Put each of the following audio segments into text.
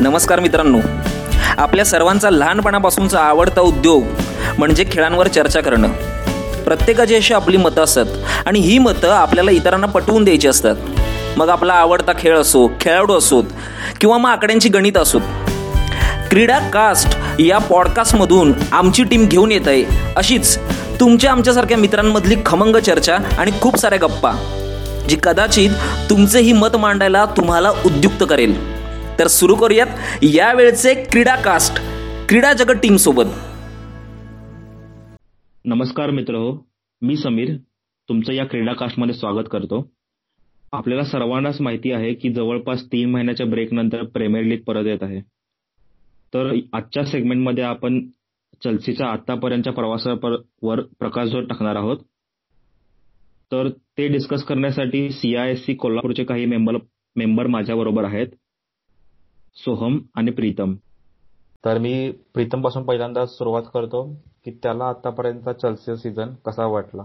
नमस्कार मित्रांनो. आपल्या सर्वांचा लहानपणापासूनचा आवडता उद्योग म्हणजे खेळांवर चर्चा करणं. प्रत्येकाची अशी आपली मतं असतात आणि ही मतं आपल्याला इतरांना पटवून द्यायची असतात. मग आपला आवडता खेळ असो खेळाडू असोत किंवा मग आकड्यांची गणित असोत क्रीडा कास्ट या पॉडकास्टमधून आमची टीम घेऊन येत आहे अशीच तुमच्या आमच्यासारख्या मित्रांमधली खमंग चर्चा आणि खूप साऱ्या गप्पा जी कदाचित तुमचे ही मत मांडायला तुम्हाला उद्युक्त करेल. तर सुरू करूयात. यावेळचे क्रीडा कास्ट क्रीडा जगत टीम सोबत. नमस्कार मित्र हो मी समीर. तुमचं या क्रीडा कास्टमध्ये स्वागत करतो. आपल्याला सर्वांनाच माहिती आहे की जवळपास तीन महिन्याच्या ब्रेक नंतर प्रीमियर लीग परत येत आहे. तर आजच्या सेगमेंटमध्ये आपण चेल्सीच्या आतापर्यंतच्या प्रवासावर प्रकाशझोत टाकणार आहोत तर ते डिस्कस करण्यासाठी सीआयएससी कोल्हापूरचे काही मेंबर मेंबर माझ्याबरोबर आहेत. सोहम आणि प्रीतम. तर मी प्रीतमपासून पहिल्यांदा सुरुवात करतो की त्याला आतापर्यंतचा चेल्सी सीझन कसा वाटला?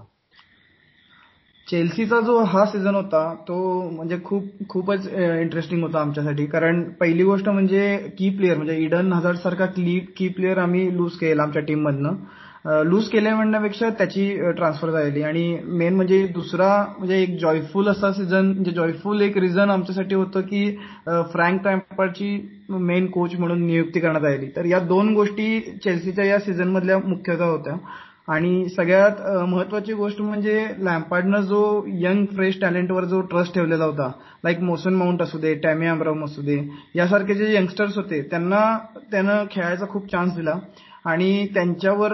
चेल्सीचा जो हा सीझन होता तो म्हणजे खूप खूपच इंटरेस्टिंग होता आमच्यासाठी. कारण पहिली गोष्ट म्हणजे की प्लेअर म्हणजे इडन हझार्ड सारखा की की प्लेअर आम्ही लूज केला आमच्या टीम मधनं. लूज केले म्हणण्यापेक्षा त्याची ट्रान्सफर झालेली. आणि मेन म्हणजे दुसरा म्हणजे एक जॉयफुल असा सीझन म्हणजे जॉयफुल एक रिझन आमच्यासाठी होतं की फ्रँक टॅम्पर्डची मेन कोच म्हणून नियुक्ती करण्यात आली तर या दोन गोष्टी चेल्सीच्या या सीझन मधल्या मुख्यतः होत्या. आणि सगळ्यात महत्वाची गोष्ट म्हणजे लॅम्पार्डनं जो यंग फ्रेश टॅलेंटवर जो ट्रस्ट ठेवलेला होता लाईक मोसन माउंट असू दे टॅमी अब्राम असू दे यासारखे जे यंगस्टर्स होते त्यांना त्यानं खेळायचा खूप चान्स दिला. आणि त्यांच्यावर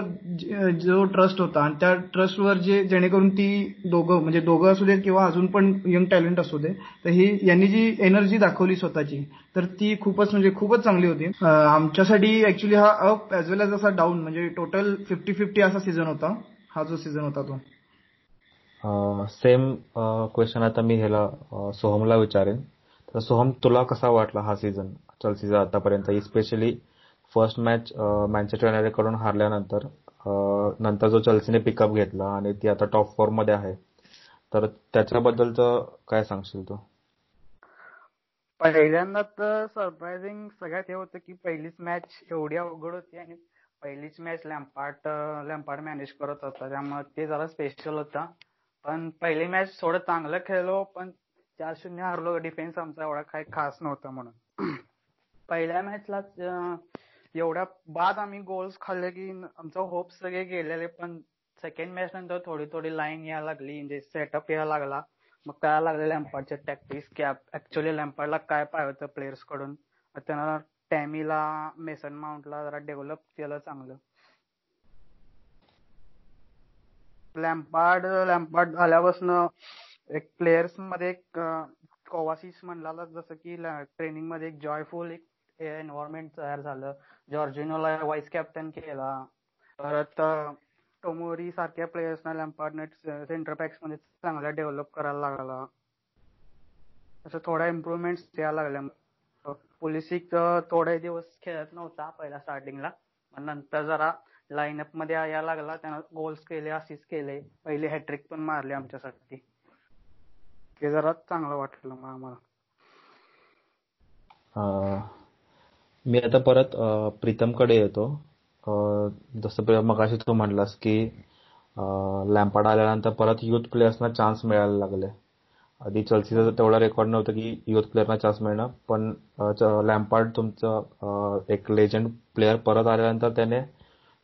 जो ट्रस्ट होता आणि त्या ट्रस्टवर जे जेणेकरून ती दोघं म्हणजे दोघं असू दे किंवा अजून पण यंग टॅलेंट असू दे तर ही यांनी जी एनर्जी दाखवली स्वतःची तर ती खूपच म्हणजे खूपच चांगली होती. आमच्यासाठी ऍक्च्युली हा अप एज वेल एज असा डाऊन म्हणजे टोटल फिफ्टी फिफ्टी असा सीझन होता. हा जो सीझन होता तो. सेम क्वेश्चन आता मी ह्याला सोहमला विचारेन. तर सोहम तुला कसा वाटला हा सीझन चलसीचा आतापर्यंत स्पेशली फर्स्ट मॅच मॅनचेस्टर युनायटेडकडून हारल्यानंतर नंतर जो चेल्सीने पिकअप घेतला आणि ती आता टॉप फोरमध्ये आहे. तर त्याच्याबद्दलचं काय सांगशील तू? पहिल्यांदा तर सरप्राइझिंग सगळ्यात हे होतं की पहिलीच मॅच एवढी अवघड होती आणि पहिलीच मॅच लॅम्पार्ट लॅम्पार्ट मॅनेज करत होता. त्यामुळे ते जरा स्पेशल होता. पण पहिली मॅच थोडं चांगलं खेळलो पण चार शून्य हारलो. डिफेन्स आमचा एवढा काही खास नव्हता म्हणून. पहिल्या मॅचला एवढ्या बाद आम्ही गोल्स खाल्ले की आमचं होप सगळे गेलेले. पण सेकंड मॅच नंतर थोडी थोडी लाईन यायला लागली. म्हणजे सेटअप यायला लागला. मग कळायला लागले लॅम्पार्डचे टॅक्टिक्स की ऍक्च्युली लॅम्पार्डला काय पाहिजे होतं प्लेयर्सकडून त्यांना टॅमीला मेसन माउंटला जरा डेव्हलप केलं चांगलं. लॅम्पार्ड लॅम्पार्ड झाल्यापासून एक प्लेयर्समध्ये एक कोवासिस म्हणला जसं की ट्रेनिंगमध्ये एक जॉयफुल एक एन्व्हायरमेंट तयार झालं. जॉर्जिनोला व्हाईस कॅप्टन केला. परत टोमोरी सारख्या प्लेयर्सना लॅम्पार्डने सेंटर बॅक्समध्ये चांगला डेव्हलप करायला लागला. असं थोड्या इम्प्रुव्हमेंट यायला लागल्या. पोलिसिक थोडे दिवस खेळत नव्हता पहिला स्टार्टिंगला पण नंतर जरा लाईनअपमध्ये यायला लागला. त्यानं गोल्स केले असिस्ट केले. पहिले हॅट्रिक पण मारले आमच्यासाठी. ते जरा चांगलं वाटलं मग आम्हाला. मी आता परत प्रीतमकडे येतो. जसं मगाशी तू म्हणलास की लॅम्पार्ड आल्यानंतर परत युथ प्लेयर्सना चान्स मिळायला लागले. आधी चेल्सीचा तेवढा रेकॉर्ड नव्हतं की युथ प्लेअरना चान्स मिळणं पण लॅम्पार्ड तुमचं एक लेजंड प्लेअर परत आल्यानंतर त्याने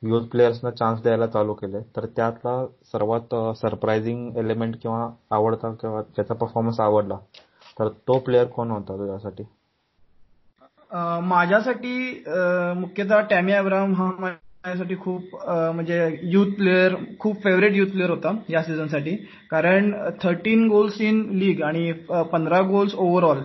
युथ प्लेयर्सना चान्स द्यायला चालू केले. तर त्यातला सर्वात सरप्राइझिंग एलिमेंट किंवा आवडता किंवा ज्याचा परफॉर्मन्स आवडला तर तो प्लेअर कोण होता तुझ्यासाठी? माझ्यासाठी मुख्यतः टॅमी अब्राहम हा माझ्यासाठी खूप म्हणजे युथ प्लेअर खूप फेवरेट युथ प्लेअर होता या सीझनसाठी कारण थर्टीन गोल्स इन लीग आणि पंधरा गोल्स ओव्हरऑल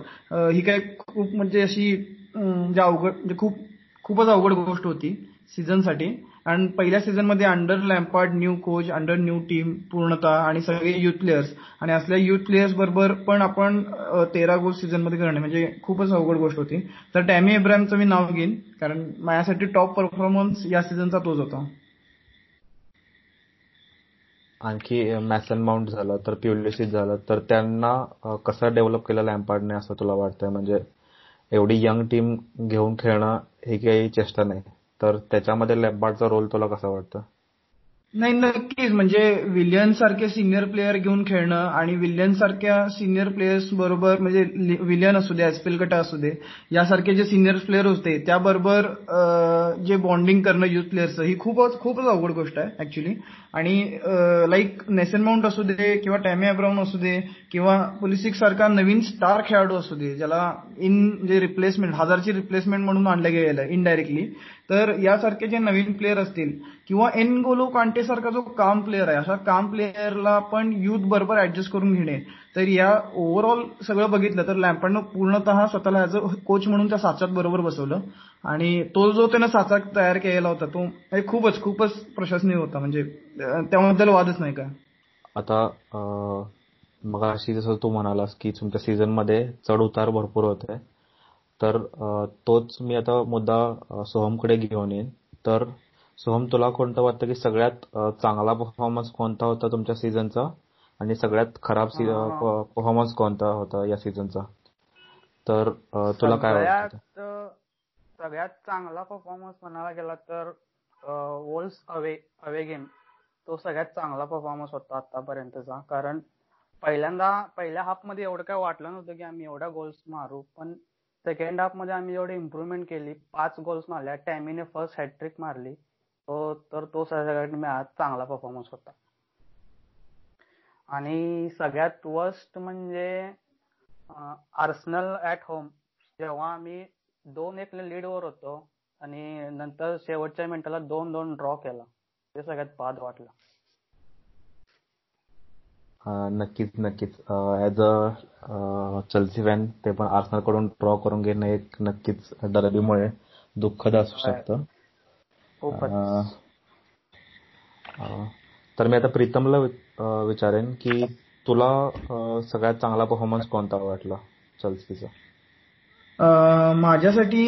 ही काय खूप म्हणजे अशी म्हणजे अवघड म्हणजे खूप खूपच अवघड गोष्ट होती सीझनसाठी आणि पहिल्या सीझनमध्ये under Lampard new coach under new team पूर्णतः आणि सगळे युथ प्लेयर्स आणि असल्या युथ प्लेयर्स बरोबर पण आपण तेरा गोल सीझनमध्ये करणे म्हणजे खूपच अवघड गोष्ट होती. तर टॅमी इब्राहिमचं मी नाव घेईन कारण माझ्यासाठी टॉप परफॉर्मन्स या सीझनचा तोच होता. आणखी मॅसन माउंट झालं तर प्युलिसिस झालं तर त्यांना कसं डेव्हलप केलं लॅम्पार्डने असं तुला वाटतंय? म्हणजे एवढी यंग टीम घेऊन खेळणं ही काही चेष्टा नाही. तर त्याच्यामध्ये लॅम्पार्डचा रोल तुला कसा वाटतं? नाही नक्कीच. म्हणजे विलियन सारखे सिनियर प्लेअर घेऊन खेळणं आणि विलियन सारख्या सिनियर प्लेयर्स बरोबर म्हणजे विलियन असू दे एस्पिलकटा असू दे यासारखे जे सिनियर प्लेयर होते त्याबरोबर जे बॉन्डिंग करणं युथ प्लेयर्सचं ही खूपच खूपच अवघड गोष्ट आहे ऍक्च्युली आणि लाईक नेसन माउंट असू दे किंवा टॅमी अब्राऊन असू दे किंवा पुलिसिक सारखा नवीन स्टार खेळाडू असू दे ज्याला इन जे रिप्लेसमेंट हजारची रिप्लेसमेंट म्हणून आणलं गेलेलं आहे इनडायरेक्टली तर यासारखे जे नवीन प्लेअर असतील किंवा एन गोलो कांटे सारखा जो काम प्लेअर आहे अशा काम प्लेअरला पण युथ बरोबर ऍडजस्ट करून घेणे. तर या ओव्हरऑल सगळं बघितलं तर लॅम्पडनं पूर्णतः स्वतःला ऍज अ कोच म्हणून त्या साचात बरोबर बसवलं. आणि तो जो त्यानं साचा तयार केलेला होता तो हे खूपच खूपच प्रशंसनीय होता. म्हणजे त्याबद्दल वादच नाही का? आता मग अशी जसं तू म्हणालास की तुमच्या सीझनमध्ये चढ उतार भरपूर होते तर तोच मी आता मुद्दा सोहमकडे घेऊन येईन. तर सोहम तुला कोणतं वाटतं की सगळ्यात चांगला परफॉर्मन्स कोणता होता तुमच्या सीझनचा आणि सगळ्यात खराब परफॉर्मन्स कोणता होता या सीझनचा तर तुला काय वाटतं? सगळ्यात सगळ्यात चांगला परफॉर्मन्स म्हणायला गेला तर वोल्स अवे अवे गेम तो सगळ्यात चांगला परफॉर्मन्स होता आतापर्यंतचा. कारण पहिल्यांदा पहिल्या हाफमध्ये एवढं काय वाटलं नव्हतं की आम्ही एवढ्या गोल्स मारू. पण सेकंड हाफमध्ये आम्ही एवढी इम्प्रुव्हमेंट केली. पाच गोल्स मारल्या. टॅमीने फर्स्ट हॅट्रिक मारली. तो तर तो सगळ्यात मॅच चांगला परफॉर्मन्स होता. आणि सगळ्यात वर्स्ट म्हणजे आर्सनल ऍट होम जेव्हा आम्ही दोन एक लीड वर होतो आणि नंतर शेवटच्या मिनिटाला दोन दोन ड्रॉ केला. ते सगळ्यात बाद वाटलं. नक्कीच नक्कीच. ऍज अ चेल्सी फॅन ते पण आर्सेनलकडून ड्रॉ करून घेणं एक नक्कीच डरबीमुळे दुःखद असू शकतं. खूपच. अं, अं, तर मी आता प्रीतमला वि- अं, विचारेन की तुला अं, सगळ्यात चांगला परफॉर्मन्स कोणता वाटला चेल्सीचा माझ्यासाठी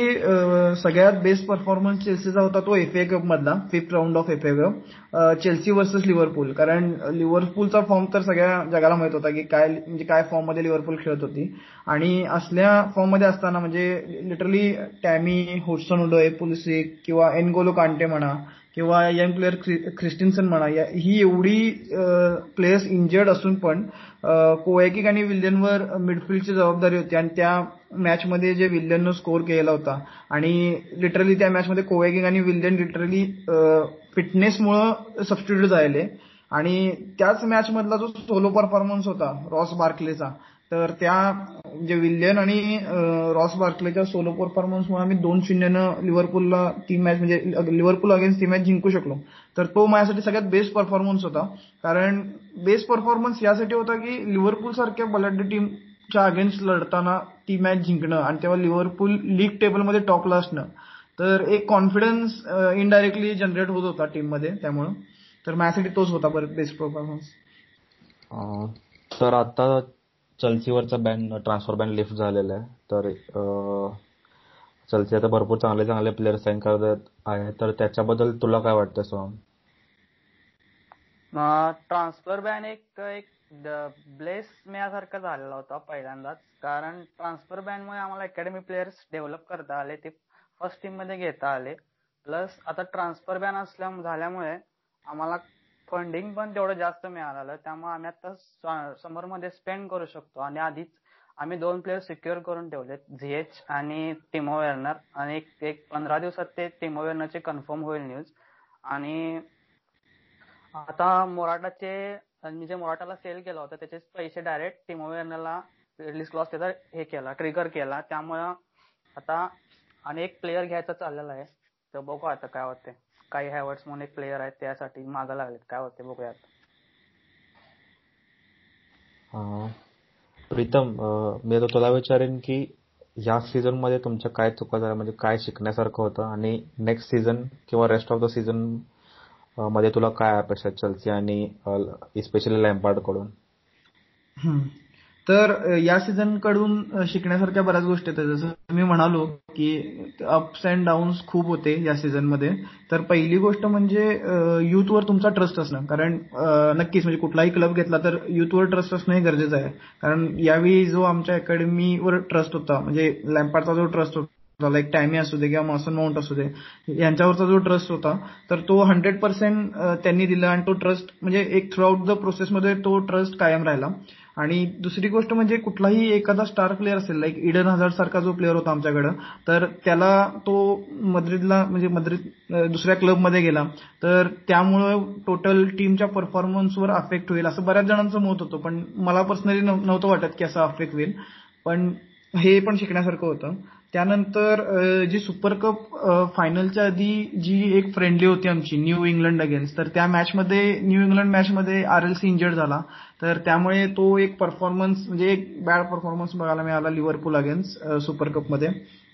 सगळ्यात बेस्ट परफॉर्मन्स चेल्सीचा होता तो एफ ए कप मधला fifth round of F A cup Chelsea versus Liverpool कारण लिव्हरपूलचा फॉर्म तर सगळ्या जगाला माहीत होता की काय म्हणजे काय फॉर्ममध्ये लिव्हरपूल खेळत होती. आणि असल्या फॉर्ममध्ये असताना म्हणजे literally Tammy Hudson Odoi Pulisic किंवा एनगोलो कांटे म्हणा किंवा यंग प्लेअर ख्रिस्टिन्सन म्हणा या- ही एवढी प्लेयर्स इंजर्ड असून पण कोएकिक आणि विल्यनवर मिडफिल्डची जबाबदारी होती आणि त्या मॅचमध्ये जे विल्यननं स्कोअर केलेला होता आणि लिटरली त्या मॅचमध्ये कोएकिक आणि विल्यन लिटरली फिटनेसमुळं सबस्टिट्यूट झाले आणि त्याच मॅचमधला जो सोलो परफॉर्मन्स होता रॉस बार्कलेचा तर त्या जे विल्यन आणि रॉस बार्कलेच्या सोलो परफॉर्मन्समुळे आम्ही दोन शून्यनं लिव्हरपूलला ती मॅच म्हणजे लिव्हरपूल अगेन्स्ट ती मॅच जिंकू शकलो. तर तो माझ्यासाठी सगळ्यात बेस्ट परफॉर्मन्स होता. कारण बेस्ट परफॉर्मन्स यासाठी होता की लिव्हरपूल सारख्या बलाढ्य टीमच्या अगेन्स्ट लढताना ती मॅच जिंकणं आणि तेव्हा लिव्हरपूल लीग टेबलमध्ये टॉपला असणं. तर एक कॉन्फिडन्स इनडायरेक्टली जनरेट होत होता टीममध्ये त्यामुळं. तर माझ्यासाठी तोच होता परत बेस्ट परफॉर्मन्स तर आता चलसीवरचा बॅन ट्रान्सफर बॅन लिफ्ट झालेला आहे. तर चलसी आता भरपूर चांगले चांगले प्लेअर साईन करत आहे तर त्याच्याबद्दल तुला काय वाटतं सोहम? ट्रान्सफर बॅन एक एक ब्लेस मिळासारखा झालेला होता पहिल्यांदाच. कारण ट्रान्सफर बॅन मुळे आम्हाला अकॅडमी प्लेयर्स डेव्हलप करता आले. ते फर्स्ट टीममध्ये घेता आले. प्लस आता ट्रान्सफर बॅन असल्या झाल्यामुळे आम्हाला फंडिंग पण तेवढं जास्त मिळालं त्यामुळे आम्ही आता समरमध्ये स्पेंड करू शकतो. आणि आधीच आम्ही दोन प्लेयर सिक्युअर करून ठेवलेत झीएच आणि टिमो वेर्नर आणि एक पंधरा दिवसात ते टिमो वेर्नरचे कन्फर्म होईल न्यूज आणि आता मोराटाचे मी जे मोराटाला सेल केला होता त्याचे पैसे डायरेक्ट टिमो वेर्नरला रिलीज क्लॉस त्याचा हे केला ट्रिगर केला. त्यामुळं आता आणि एक प्लेअर घ्यायचा चाललेला आहे. तर बघू आता काय होते काही हॅवर्ड्स म्हणून एक प्लेअर आहेत त्यासाठी मागं लागलेत. काय होते बघूया आता. अं, प्रीतम मी आता तुला विचारेन की या सीझनमध्ये तुमच्या काय चुका झाल्या? म्हणजे काय शिकण्यासारखं होतं? आणि नेक्स्ट सीझन किंवा रेस्ट ऑफ द सीझनमध्ये तुला काय अपेक्षा चेल्सी आणि स्पेशली लॅम्पार्डकडून? हम्म. तर या सीझनकडून शिकण्यासारख्या बऱ्याच गोष्टी आहेत जसं मी म्हणालो की अप्स अँड डाऊन्स खूप होते या सीझनमध्ये. तर पहिली गोष्ट म्हणजे युथवर तुमचा ट्रस्ट असणं. कारण नक्कीच म्हणजे कुठलाही क्लब घेतला तर युथवर ट्रस्ट असणं हे गरजेचं आहे. कारण यावेळी जो आमच्या अकॅडमीवर ट्रस्ट होता म्हणजे लॅम्पार्डचा जो ट्रस्ट होता लाईक टायमी असू दे किंवा मॉसन माउंट असू दे यांच्यावरचा जो ट्रस्ट होता तर तो हंड्रेड पर्सेंट त्यांनी दिला. आणि तो ट्रस्ट म्हणजे एक थ्रू आउट द प्रोसेसमध्ये तो ट्रस्ट कायम राहिला. आणि दुसरी गोष्ट म्हणजे कुठलाही एखादा स्टार प्लेअर असेल लाईक इडन हजार्ड सारखा जो प्लेअर होता आमच्याकडं तर त्याला तो मद्रिदला म्हणजे मद्रिद दुसऱ्या क्लबमध्ये गेला तर त्यामुळं टोटल टीमच्या परफॉर्मन्सवर अफेक्ट होईल असं बऱ्याच जणांचं मत होतं. पण मला पर्सनली नव्हतं वाटत की असं अफेक्ट होईल. पण हे पण शिकण्यासारखं होतं. त्यानंतर जी सुपर कप फायनलच्या आधी जी एक फ्रेंडली होती आमची न्यू इंग्लंड अगेन्स्ट तर त्या मॅचमध्ये न्यू इंग्लंड मॅचमध्ये आर एल सी इंजर्ड झाला. तर त्यामुळे तो एक परफॉर्मन्स म्हणजे एक बॅड परफॉर्मन्स बघायला मिळाला लिव्हरपूल अगेन्स्ट सुपर कपमध्ये.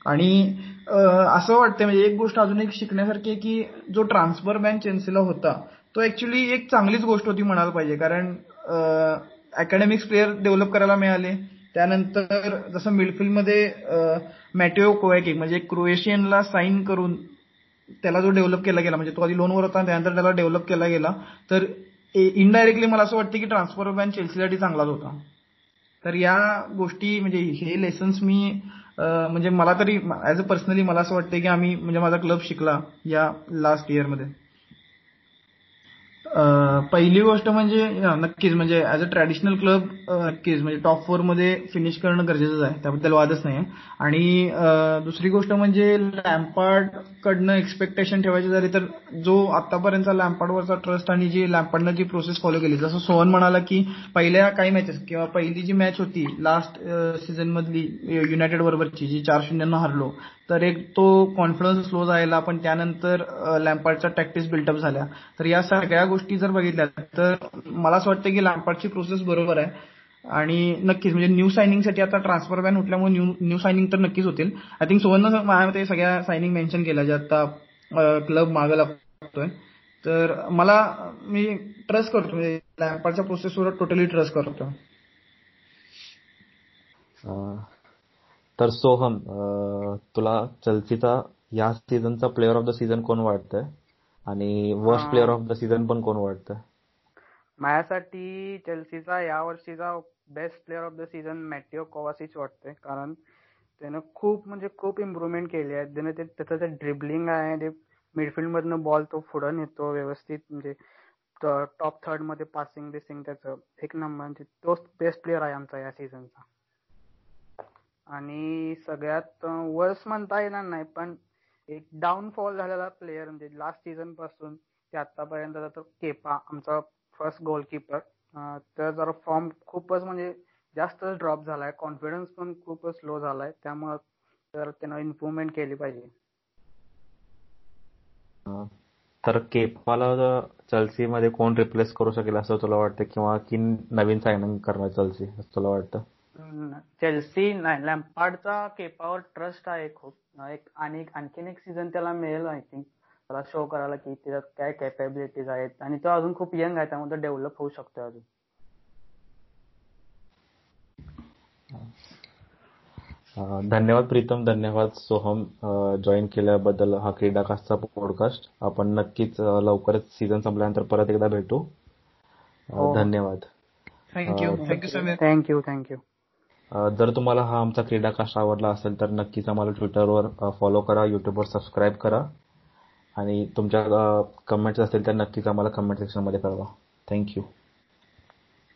आणि असं वाटतं म्हणजे एक गोष्ट अजून एक शिकण्यासारखी आहे की जो ट्रान्सफर बॅन चेन्सीला होता तो ऍक्च्युली एक चांगलीच गोष्ट होती म्हणायला पाहिजे. कारण अकॅडमिक्स प्लेअर डेव्हलप करायला मिळाले. त्यानंतर जसं मिडफिल्डमध्ये मॅटेओ कोवॅकिक म्हणजे क्रोएशियनला साईन करून त्याला जो डेव्हलप केला गेला म्हणजे तो आधी लोनवर होता त्यानंतर त्याला डेव्हलप केला गेला तर इनडायरेक्टली मला असं वाटतं की ट्रान्सफर बॅन चेल्सीसाठी चांगलाच होता. तर या गोष्टी म्हणजे हे लेसन्स मी म्हणजे मला तरी ऍज अ पर्सनली मला असं वाटतं की आम्ही म्हणजे माझा क्लब शिकला या लास्ट इयरमध्ये पहिली गोष्ट म्हणजे नक्कीच. म्हणजे ऍज अ ट्रॅडिशनल क्लब नक्कीच. म्हणजे टॉप फोरमध्ये फिनिश करणं गरजेचं आहे. त्याबद्दल वादच नाही आणि दुसरी गोष्ट म्हणजे लॅम्पार्ड कडनं एक्सपेक्टेशन ठेवायची झाली तर जो आतापर्यंतचा लॅम्पार्डवरचा ट्रस्ट आणि जी लॅम्पार्डनं जी प्रोसेस फॉलो केली जसं सोहन म्हणाला की पहिल्या काही मॅचेस किंवा पहिली जी मॅच होती लास्ट सीझन मधली युनायटेड बरोबरची जी चार शून्यनं हरलो तर एक तो कॉन्फिडन्स स्लो जायला पण त्यानंतर लॅम्पार्डच्या टॅक्टिस बिल्टअप झाल्या. तर या सगळ्या गोष्टी जर बघितल्या तर मला असं वाटतं की लॅम्पार्डची प्रोसेस बरोबर आहे. आणि नक्कीच म्हणजे न्यू सायनिंगसाठी आता ट्रान्सफर बॅन उठल्यामुळे न्यू न्यू सायनिंग तर नक्कीच होतील. आय थिंक सुवर्ण माझ्या सगळ्या सायनिंग मेन्शन केल्या ज्या आता क्लब मागं लागतोय. तर मला मी ट्रस्ट करतो म्हणजे लॅम्पार्डच्या प्रोसेसवर टोटली ट्रस्ट करतो. तर सोहम तुला चेल्सीचा या सीझनचा प्लेअर ऑफ द सीझन कोण वाटतंय? आणि worst player of the season पण कोण वाटतंय? माझ्यासाठी चेल्सीचा या वर्षीचा best player of the season Mateo Kovacic वाटतोय कारण त्यानं खूप म्हणजे खूप इम्प्रुव्हमेंट केली आहे. त्यानं ते त्याचं ते ड्रिबलिंग आहे ते मिडफिल्ड मधनं बॉल तो पुढं नेतो व्यवस्थित म्हणजे टॉप थर्डमध्ये पासिंग बिसिंग त्याचं एक नंबर म्हणजे तोच बेस्ट प्लेअर आहे आमचा या सीझनचा आणि सगळ्यात वर्स म्हणता येणार नाही पण एक डाऊनफॉल झालेला प्लेअर म्हणजे लास्ट सीझनपासून ते आतापर्यंतचा तो केपा आमचा फर्स्ट गोलकीपर तर जरा फॉर्म खूपच म्हणजे जास्तच ड्रॉप झालाय कॉन्फिडन्स पण खूपच लो झालाय त्यामुळे तर त्यानं इम्प्रुव्हमेंट केली पाहिजे. तर केपाला चलसी मध्ये कोण रिप्लेस करू शकेल असं तुला वाटतं? किंवा की नवीन सायनिंग करणार चलसी असं तुला वाटतं? चेल्सी नाही लॅम्पार्डचा केपावर ट्रस्ट आहे खूप. एक आणि आणखीन एक सीझन त्याला मिळेल आय थिंक त्याला शो करायला की त्याच्यात काय कॅपेबिलिटीज आहेत. आणि तो अजून खूप यंग आहे त्यामुळे डेव्हलप होऊ शकतो अजून. अं, धन्यवाद प्रीतम धन्यवाद सोहम. जॉईन केल्याबद्दल हा क्रीडाकास्टचा पॉडकास्ट आपण नक्कीच लवकरच सीझन संपल्यानंतर परत एकदा भेटू. हो. धन्यवाद. थँक्यू थँक्यू थँक्यू थँक्यू जर तुम्हाला हा आमचा क्रीडाकास्ट आवडला असेल तर नक्कीच आम्हाला ट्विटरवर फॉलो करा युट्यूबवर सबस्क्राईब करा. आणि तुमच्या कमेंट्स असतील तर नक्कीच आम्हाला कमेंट सेक्शनमध्ये कळवा. थँक्यू